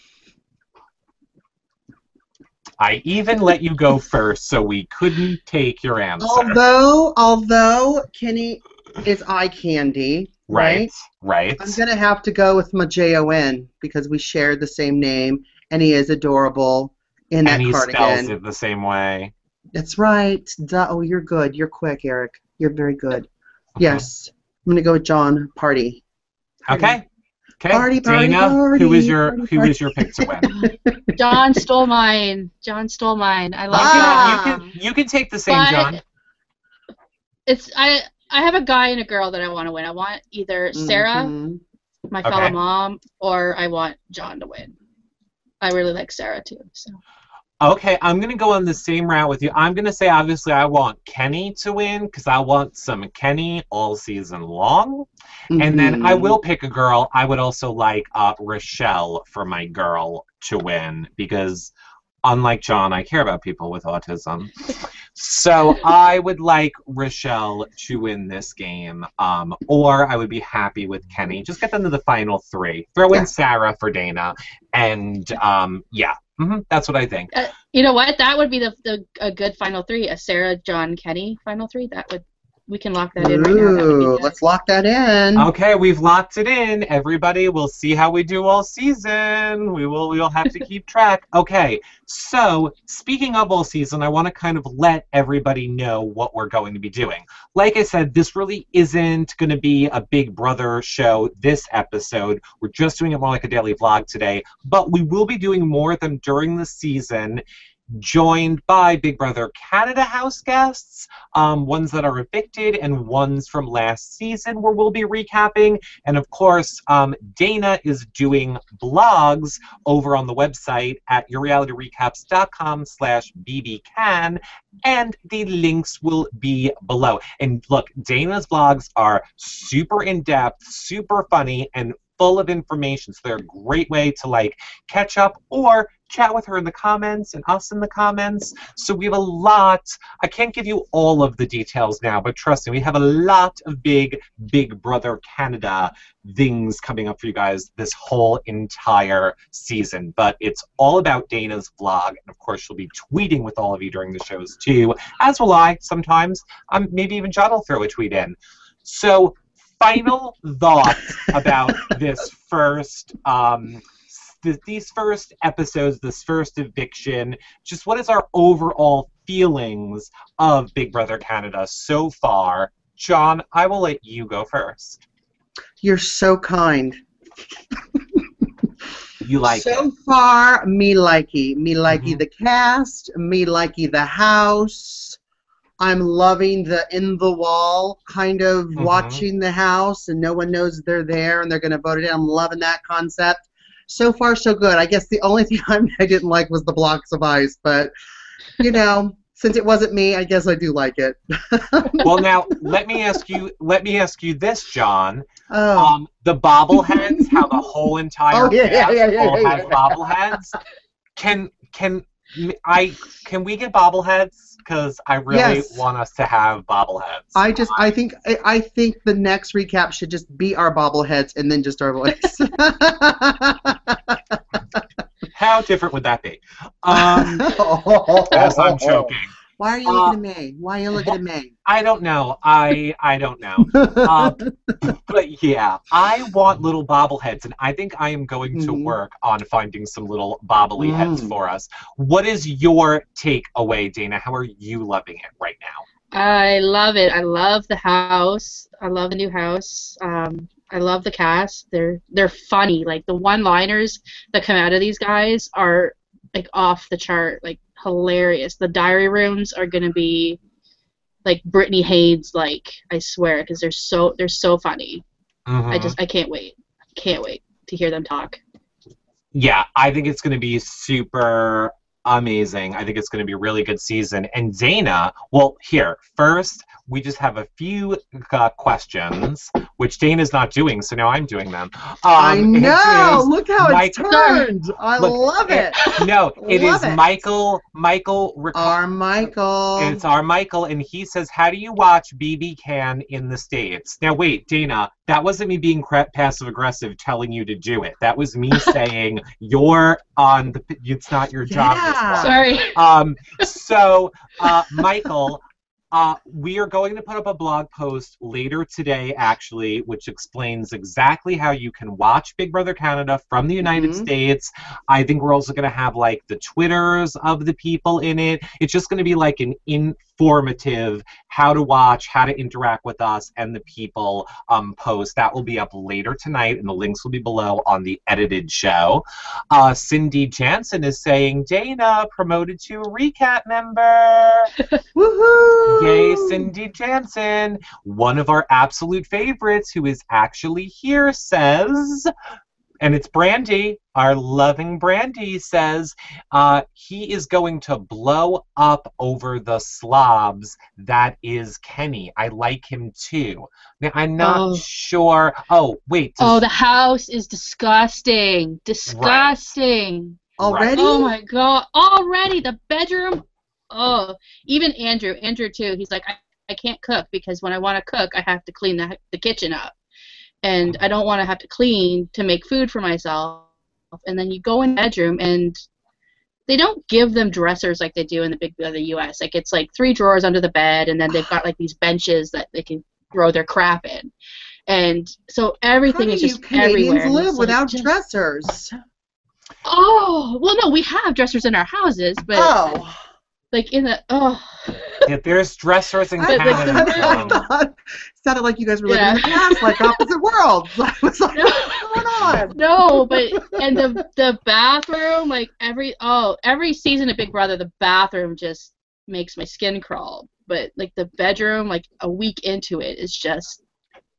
[SPEAKER 2] I even let you go first so we couldn't take your answer.
[SPEAKER 3] Although, although Kenny is eye candy,
[SPEAKER 2] right, right.
[SPEAKER 3] I'm gonna have to go with my J O N because we share the same name, and he is adorable in that
[SPEAKER 2] and he
[SPEAKER 3] cardigan.
[SPEAKER 2] spells it the same way.
[SPEAKER 3] That's right. Duh. Oh, you're good. You're quick, Eric. You're very good.
[SPEAKER 2] Uh-huh.
[SPEAKER 3] Yes, I'm gonna go with John Pardy.
[SPEAKER 2] Okay. Okay.
[SPEAKER 3] Party, party,
[SPEAKER 2] Dana,
[SPEAKER 3] party,
[SPEAKER 2] who is your
[SPEAKER 3] party,
[SPEAKER 2] who
[SPEAKER 3] party.
[SPEAKER 2] is your pick to win?
[SPEAKER 4] John stole mine. John stole mine. I love
[SPEAKER 3] Ah.
[SPEAKER 4] John.
[SPEAKER 2] you can you can take the same,
[SPEAKER 4] But
[SPEAKER 2] John.
[SPEAKER 4] It's I. I have a guy and a girl that I want to win. I want either Sarah,
[SPEAKER 3] Mhm.
[SPEAKER 4] my
[SPEAKER 2] Okay.
[SPEAKER 4] fellow mom, or I want John to win. I really like Sarah too. So
[SPEAKER 2] Okay, I'm gonna go on the same route with you. I'm gonna say obviously I want Kenny to win because I want some Kenny all season long. And then I
[SPEAKER 3] Mhm.
[SPEAKER 2] will pick a girl. I would also like uh, Rochelle for my girl to win because, unlike John, I care about people with autism. So I would like Rochelle to win this game, um, or I would be happy with Kenny. Just get them to the final three. Throw in
[SPEAKER 3] Yeah.
[SPEAKER 2] Sarah for Dana, and um, yeah, hmm that's what I think.
[SPEAKER 4] uh, you know what? That would be the, the a good final three. A Sarah, John, Kenny final three. That would we can lock that in right now. That would be
[SPEAKER 3] Ooh,
[SPEAKER 4] good.
[SPEAKER 3] let's lock that in.
[SPEAKER 2] Okay, we've locked it in. Everybody, we'll see how we do all season. We will we will have to keep track. Okay. So, speaking of all season, I want to kind of let everybody know what we're going to be doing. Like I said, this really isn't going to be a Big Brother show this episode. We're just doing it more like a daily vlog today, but we will be doing more of them during the season. Joined by Big Brother Canada house guests, um, ones that are evicted and ones from last season where we'll be recapping. And of course, um, Dana is doing blogs over on the website at yourrealityrecaps.com slash bbcan, and the links will be below. And look, Dana's blogs are super in-depth, super funny, and full of information. So they're a great way to like catch up or chat with her in the comments and us in the comments. So we have a lot. I can't give you all of the details now, but trust me, we have a lot of big, big Brother Canada things coming up for you guys this whole entire season. But it's all about Dana's vlog, and of course, she'll be tweeting with all of you during the shows too, as will I sometimes. Um, maybe even John will throw a tweet in. So, final thoughts about this first um, th- these first episodes, this first eviction, just what is our overall feelings of Big Brother Canada so far? John, I will let you go first.
[SPEAKER 3] You're so kind.
[SPEAKER 2] You like
[SPEAKER 3] so
[SPEAKER 2] it.
[SPEAKER 3] far, me likey. Me likey
[SPEAKER 2] Mhm.
[SPEAKER 3] the cast. Me likey the house. I'm loving the in the wall kind of
[SPEAKER 2] Mhm.
[SPEAKER 3] watching the house and no one knows they're there and they're going to vote it in. I'm loving that concept. So far, so good. I guess the only thing I'm, I didn't like was the blocks of ice, but you know, since it wasn't me, I guess I do like it.
[SPEAKER 2] Well, now let me ask you. Let me ask you this, John.
[SPEAKER 3] oh,
[SPEAKER 2] Um, the bobbleheads, how the whole entire
[SPEAKER 3] Oh, yeah, yeah, yeah, yeah,
[SPEAKER 2] all
[SPEAKER 3] yeah,
[SPEAKER 2] has
[SPEAKER 3] yeah.
[SPEAKER 2] bobbleheads. Can can I can we get bobbleheads? Because I really
[SPEAKER 3] Yes.
[SPEAKER 2] want us to have bobbleheads.
[SPEAKER 3] I just, I think, I, I think the next recap should just be our bobbleheads and then just our voice.
[SPEAKER 2] How different would that be? Um, as I'm choking.
[SPEAKER 3] Why are you
[SPEAKER 2] Uh,
[SPEAKER 3] looking at me? Why are you looking at me?
[SPEAKER 2] I don't know. I I don't know. Uh, but yeah, I want little bobbleheads, and I think I am going to
[SPEAKER 3] Mhm.
[SPEAKER 2] work on finding some little bobbly heads
[SPEAKER 3] Mm.
[SPEAKER 2] for us. What is your takeaway, Dana? How are you loving it right now?
[SPEAKER 4] I love it. I love the house. I love the new house. Um, I love the cast. They're they're funny. Like the one-liners that come out of these guys are like off the chart, like hilarious. The diary rooms are gonna be like Britney Haynes, like I swear, because they're so they're so funny. I
[SPEAKER 2] Mhm.
[SPEAKER 4] just I can't wait. Can't wait to hear them talk.
[SPEAKER 2] yeah, I think it's going to be super amazing. I think it's going to be a really good season. And Dana, well, here first. We just have a few uh, questions, which Dana's not doing, so now I'm doing them. Um,
[SPEAKER 3] I know. Look how it's
[SPEAKER 2] Mike-
[SPEAKER 3] turned. I
[SPEAKER 2] Look,
[SPEAKER 3] love it.
[SPEAKER 2] no, it is
[SPEAKER 3] Love it.
[SPEAKER 2] Michael. Michael. Ric-
[SPEAKER 3] Our Michael.
[SPEAKER 2] It's our Michael, and he says, "How do you watch BB Can in the states?" Now, wait, Dana, that wasn't me being passive aggressive telling you to do it. That was me saying you're on the. It's not your job.
[SPEAKER 3] Yeah.
[SPEAKER 4] Sorry.
[SPEAKER 2] Um, so, uh, Michael, uh, we are going to put up a blog post later today, actually, which explains exactly how you can watch Big Brother Canada from the United
[SPEAKER 3] Mhm.
[SPEAKER 2] States. I think we're also going to have like the Twitters of the people in it. It's just going to be like an informative how to watch, how to interact with us and the people um, post. That will be up later tonight, and the links will be below on the edited show. Uh, Cindy Jansen is saying Dana promoted to a recap member.
[SPEAKER 3] Woohoo!
[SPEAKER 2] Yay, Cindy Jansen. One of our absolute favorites who is actually here says, and it's Brandy, our loving Brandy says, uh, he is going to blow up over the slobs. That is Kenny. I like him too. Now, I'm not
[SPEAKER 4] Oh.
[SPEAKER 2] sure. Oh, wait. does-
[SPEAKER 4] Oh, the house is disgusting. Disgusting.
[SPEAKER 3] Already?
[SPEAKER 4] Oh my god! Already the bedroom. Oh, even Andrew. Andrew too. He's like, I, I can't cook because when I want to cook, I have to clean the the kitchen up, and I don't want to have to clean to make food for myself. And then you go in the bedroom and they don't give them dressers like they do in the big other U.S. Like it's like three drawers under the bed, and then they've got like these benches that they can throw their crap in. And so everything is just
[SPEAKER 3] Canadians
[SPEAKER 4] everywhere.
[SPEAKER 3] live
[SPEAKER 4] like
[SPEAKER 3] without dressers?
[SPEAKER 4] Oh, well, no, we have dressers in our houses, but
[SPEAKER 3] oh.
[SPEAKER 4] Like in the oh,
[SPEAKER 2] Yeah, there's dressers in
[SPEAKER 3] I,
[SPEAKER 4] like,
[SPEAKER 2] Canada.
[SPEAKER 4] the
[SPEAKER 3] I thought sounded like you guys were living
[SPEAKER 4] Yeah.
[SPEAKER 3] in the past, like opposite worlds. I was like,
[SPEAKER 4] No.
[SPEAKER 3] what's going on?
[SPEAKER 4] no, but and the the bathroom, like every oh every season of Big Brother, the bathroom just makes my skin crawl. But like the bedroom, like a week into it, is just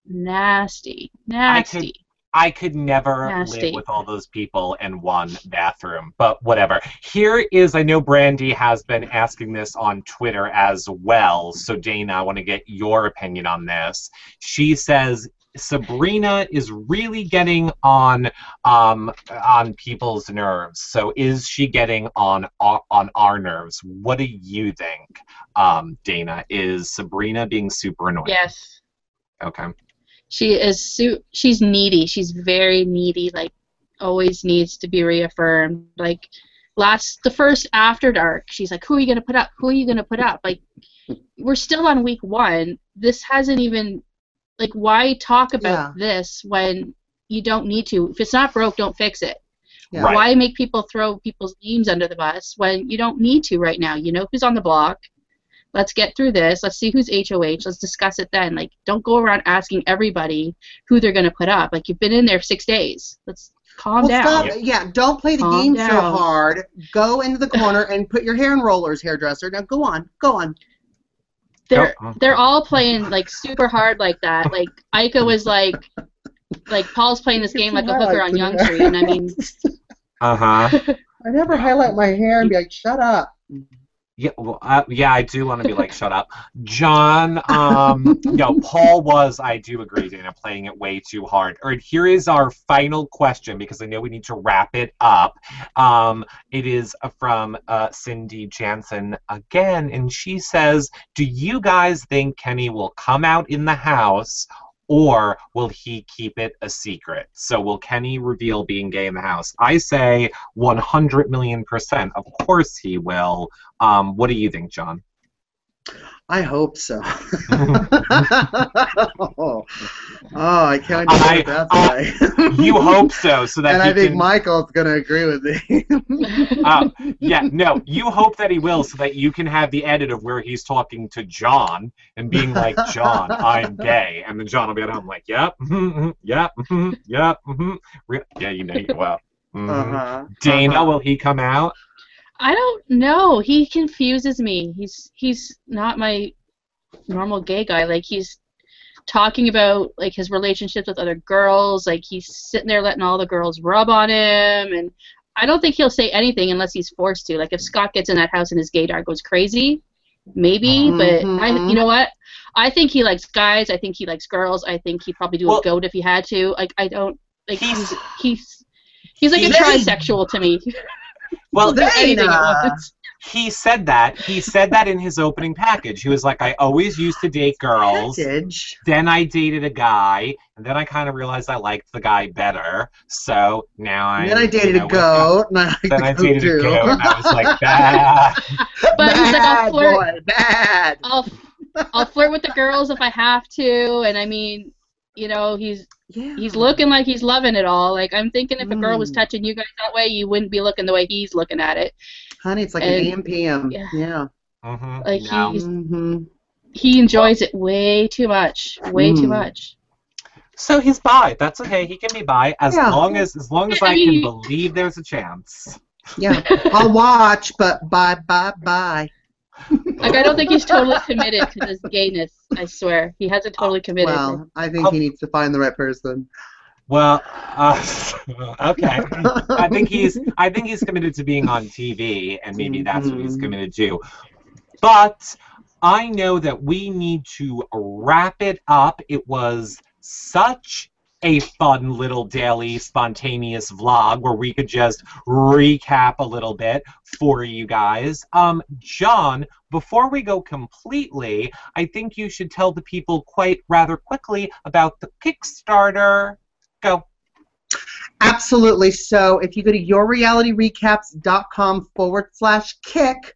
[SPEAKER 4] nasty, nasty.
[SPEAKER 2] I could never
[SPEAKER 4] Nasty.
[SPEAKER 2] live with all those people in one bathroom, but whatever. Here is, I know Brandy has been asking this on Twitter as well. So, Dana, I want to get your opinion on this. She says Sabrina is really getting on um, on people's nerves. So, is she getting on on our nerves? What do you think, um, Dana? Is Sabrina being super annoying?
[SPEAKER 4] Yes,
[SPEAKER 2] Okay.
[SPEAKER 4] She is. Su- she's needy. She's very needy. Like always needs to be reaffirmed. Like last the first after dark she's like who are you going to put up who are you going to put up like we're still on week one this hasn't even like why talk about this when you don't need to if it's not broke don't fix it
[SPEAKER 3] Yeah.
[SPEAKER 2] Right.
[SPEAKER 4] why make people throw people's names under the bus when you don't need to right now you know who's on the block let's get through this let's see who's hoh let's discuss it then like don't go around asking everybody who they're going to put up like you've been in there six days let's calm
[SPEAKER 3] Well,
[SPEAKER 4] down
[SPEAKER 3] stop. Yeah, don't play the
[SPEAKER 4] Calm
[SPEAKER 3] game so
[SPEAKER 4] down.
[SPEAKER 3] hard. Go into the corner and put your hair in rollers, hairdresser. Now go on, go on.
[SPEAKER 4] they're they're all playing like super hard like that. Like Ika was like like Paul's playing this game like a hooker on Yonge Street, and I mean
[SPEAKER 2] Uh huh.
[SPEAKER 3] I never highlight my hair and be like, shut up.
[SPEAKER 2] Yeah, well, uh, yeah, I do want to be like, shut up, John. Um, no, Paul was. I do agree, Dana, playing it way too hard. All right, here is our final question because I know we need to wrap it up. Um, it is uh, from uh, Cindy Jansen again, and she says, "Do you guys think Kenny will come out in the house?" Or will he keep it a secret? So will Kenny reveal being gay in the house? I say 100 million percent. Of course he will. Um, what do you think, John?
[SPEAKER 3] I hope so. oh, I can't do
[SPEAKER 2] I-
[SPEAKER 3] that
[SPEAKER 2] I-
[SPEAKER 3] way.
[SPEAKER 2] you hope so, so that
[SPEAKER 3] and I think
[SPEAKER 2] can.
[SPEAKER 3] Michael's gonna agree with me.
[SPEAKER 2] Uh, yeah, no, you hope that he will, so that you can have the edit of where he's talking to John and being like, "John, I'm gay," and then John will be at home like, "Yep, mm yep, mm yep, mm Re- yeah, you know you will." Mhm.
[SPEAKER 3] uh-huh.
[SPEAKER 2] Dana,
[SPEAKER 3] uh-huh.
[SPEAKER 2] will he come out?
[SPEAKER 4] I don't know. He confuses me. He's he's not my normal gay guy. Like he's talking about like his relationships with other girls. Like he's sitting there letting all the girls rub on him, and I don't think he'll say anything unless he's forced to. Like if Scott gets in that house and his gaydar goes crazy, maybe. Mm-hmm. But I, you know what? I think he likes guys. I think he likes girls. I think he'd probably do
[SPEAKER 2] Well-
[SPEAKER 4] a goat if he had to. Like I don't like
[SPEAKER 2] He's-
[SPEAKER 4] he's he's he's like a
[SPEAKER 2] He's-
[SPEAKER 4] trisexual to me.
[SPEAKER 2] Well,
[SPEAKER 3] Dana.
[SPEAKER 4] Anything at
[SPEAKER 2] he said that. He said that in his opening package. He was like, "I always used to date girls."
[SPEAKER 3] Package.
[SPEAKER 2] Then I dated a guy, and then I kind of realized I liked the guy better. So now I.
[SPEAKER 3] then I dated
[SPEAKER 2] you know,
[SPEAKER 3] a goat. And I like
[SPEAKER 2] Then
[SPEAKER 3] the
[SPEAKER 2] I
[SPEAKER 3] goat
[SPEAKER 2] dated
[SPEAKER 3] too.
[SPEAKER 2] a goat, and I was like, "Ah."
[SPEAKER 4] But he's like, I'll
[SPEAKER 3] bad
[SPEAKER 4] flirt.
[SPEAKER 3] boy, bad.
[SPEAKER 4] I'll I'll flirt with the girls if I have to, and I mean, you know, he's
[SPEAKER 3] Yeah.
[SPEAKER 4] he's looking like he's loving it all. Like I'm thinking, if a girl was
[SPEAKER 3] Mm.
[SPEAKER 4] touching you guys that way, you wouldn't be looking the way he's looking at it.
[SPEAKER 3] Honey, it's like
[SPEAKER 4] And-
[SPEAKER 3] an AM PM.
[SPEAKER 4] yeah.
[SPEAKER 3] Yeah.
[SPEAKER 2] Mhm,
[SPEAKER 4] Like
[SPEAKER 2] no.
[SPEAKER 4] he's
[SPEAKER 3] hmm
[SPEAKER 4] he enjoys it way too much, way too
[SPEAKER 3] Mm.
[SPEAKER 4] much.
[SPEAKER 2] So he's bi. That's okay. He can be bi as
[SPEAKER 3] Yeah.
[SPEAKER 2] long as as long as
[SPEAKER 4] I
[SPEAKER 2] I can believe there's a chance.
[SPEAKER 3] Yeah. I'll watch, but bye, bye, bye.
[SPEAKER 4] Like I don't think he's totally committed to this gayness. I swear, he hasn't totally committed.
[SPEAKER 3] Well, I think he needs to find the right person.
[SPEAKER 2] Well, uh, okay. I think he's I think he's committed to being on TV, and maybe that's what he's
[SPEAKER 3] Mhm.
[SPEAKER 2] committed to. But I know that we need to wrap it up. It was such a fun little daily spontaneous vlog where we could just recap a little bit for you guys. Um, John, before we go completely, I think you should tell the people quite rather quickly about the Kickstarter. Go.
[SPEAKER 3] Absolutely. So if you go to yourrealityrecaps.com forward slash kick,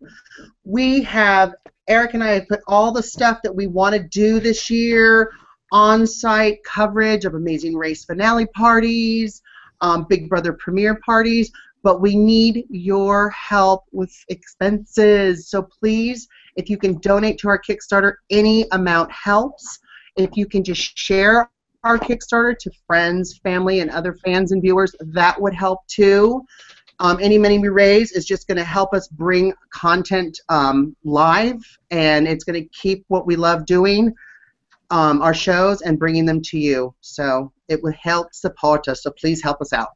[SPEAKER 3] we have, Eric and I have put all the stuff that we want to do this year on site coverage of Amazing Race finale parties, um, Big Brother premiere parties, but we need your help with expenses. So please, if you can donate to our Kickstarter, any amount helps. If you can just share our Kickstarter to friends, family, and other fans and viewers, that would help too. Um, any money we raise is just going to help us bring content um, live, and it's going to keep what we love doing, um, our shows, and bringing them to you. So it would help support us. So please help us out.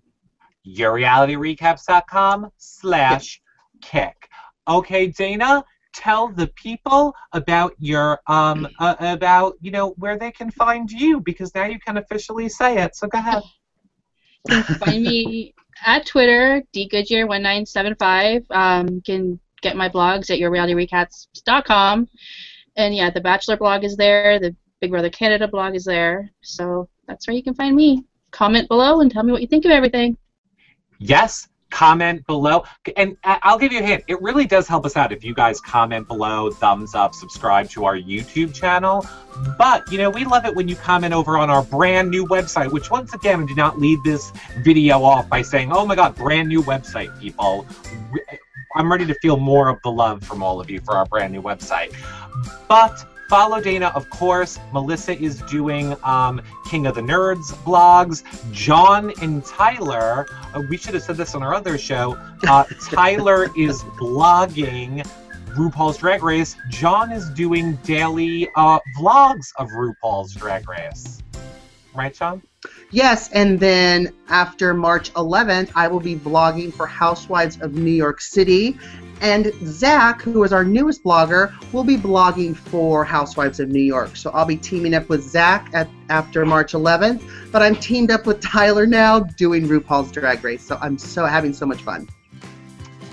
[SPEAKER 2] yourrealityrecaps.com slash kick. Okay, Dana, tell the people about your um uh, about you know where they can find you because now you can officially say it. So go ahead.
[SPEAKER 4] Find me at Twitter, dgoodyear1975. Um, you can get my blogs at yourrealityrecaps.com. And yeah, the Bachelor blog is there. The Big Brother Canada blog is there. So that's where you can find me. Comment below and tell me what you think of everything.
[SPEAKER 2] Yes, comment below. And I- I'll give you a hint. It really does help us out if you guys comment below, thumbs up, subscribe to our YouTube channel. But, you know, we love it when you comment over on our brand new website, which once again, do not leave this video off by saying, oh my god, brand new website, people. I'm ready to feel more of the love from all of you for our brand new website. But follow Dana, of course. Melissa is doing um, King of the Nerds blogs. John and Tyler, uh, we should have said this on our other show. Uh, Tyler is blogging RuPaul's Drag Race. John is doing daily uh, vlogs of RuPaul's Drag Race. Right, John?
[SPEAKER 3] Yes, and then after March 11th, I will be vlogging for Housewives of New York City. And Zach, who is our newest blogger, will be blogging for Housewives of New York. So I'll be teaming up with Zach at, after March 11th. But I'm teamed up with Tyler now doing RuPaul's Drag Race. So I'm so having so much fun.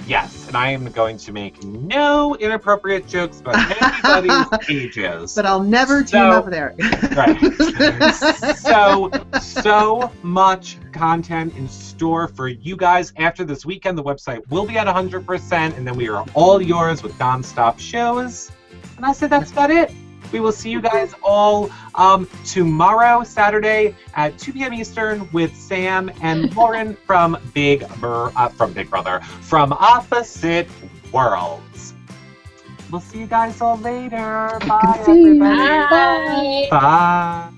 [SPEAKER 2] Yes, and I am going to make no inappropriate jokes about anybody's ages.
[SPEAKER 3] But I'll never team
[SPEAKER 2] So-
[SPEAKER 3] up with Eric.
[SPEAKER 2] Right. so, so much content in store for you guys after this weekend. The website will be at 100%, and then we are all yours with non-stop shows. And And I said that's about it. We will see you guys all um, tomorrow, Saturday at 2 p.m. Eastern with Sam and Lauren from Big Bur- uh, from Big Brother from Opposite Worlds. We'll see you guys all later. Bye,
[SPEAKER 3] see you.
[SPEAKER 2] everybody.
[SPEAKER 4] Bye.
[SPEAKER 2] Bye.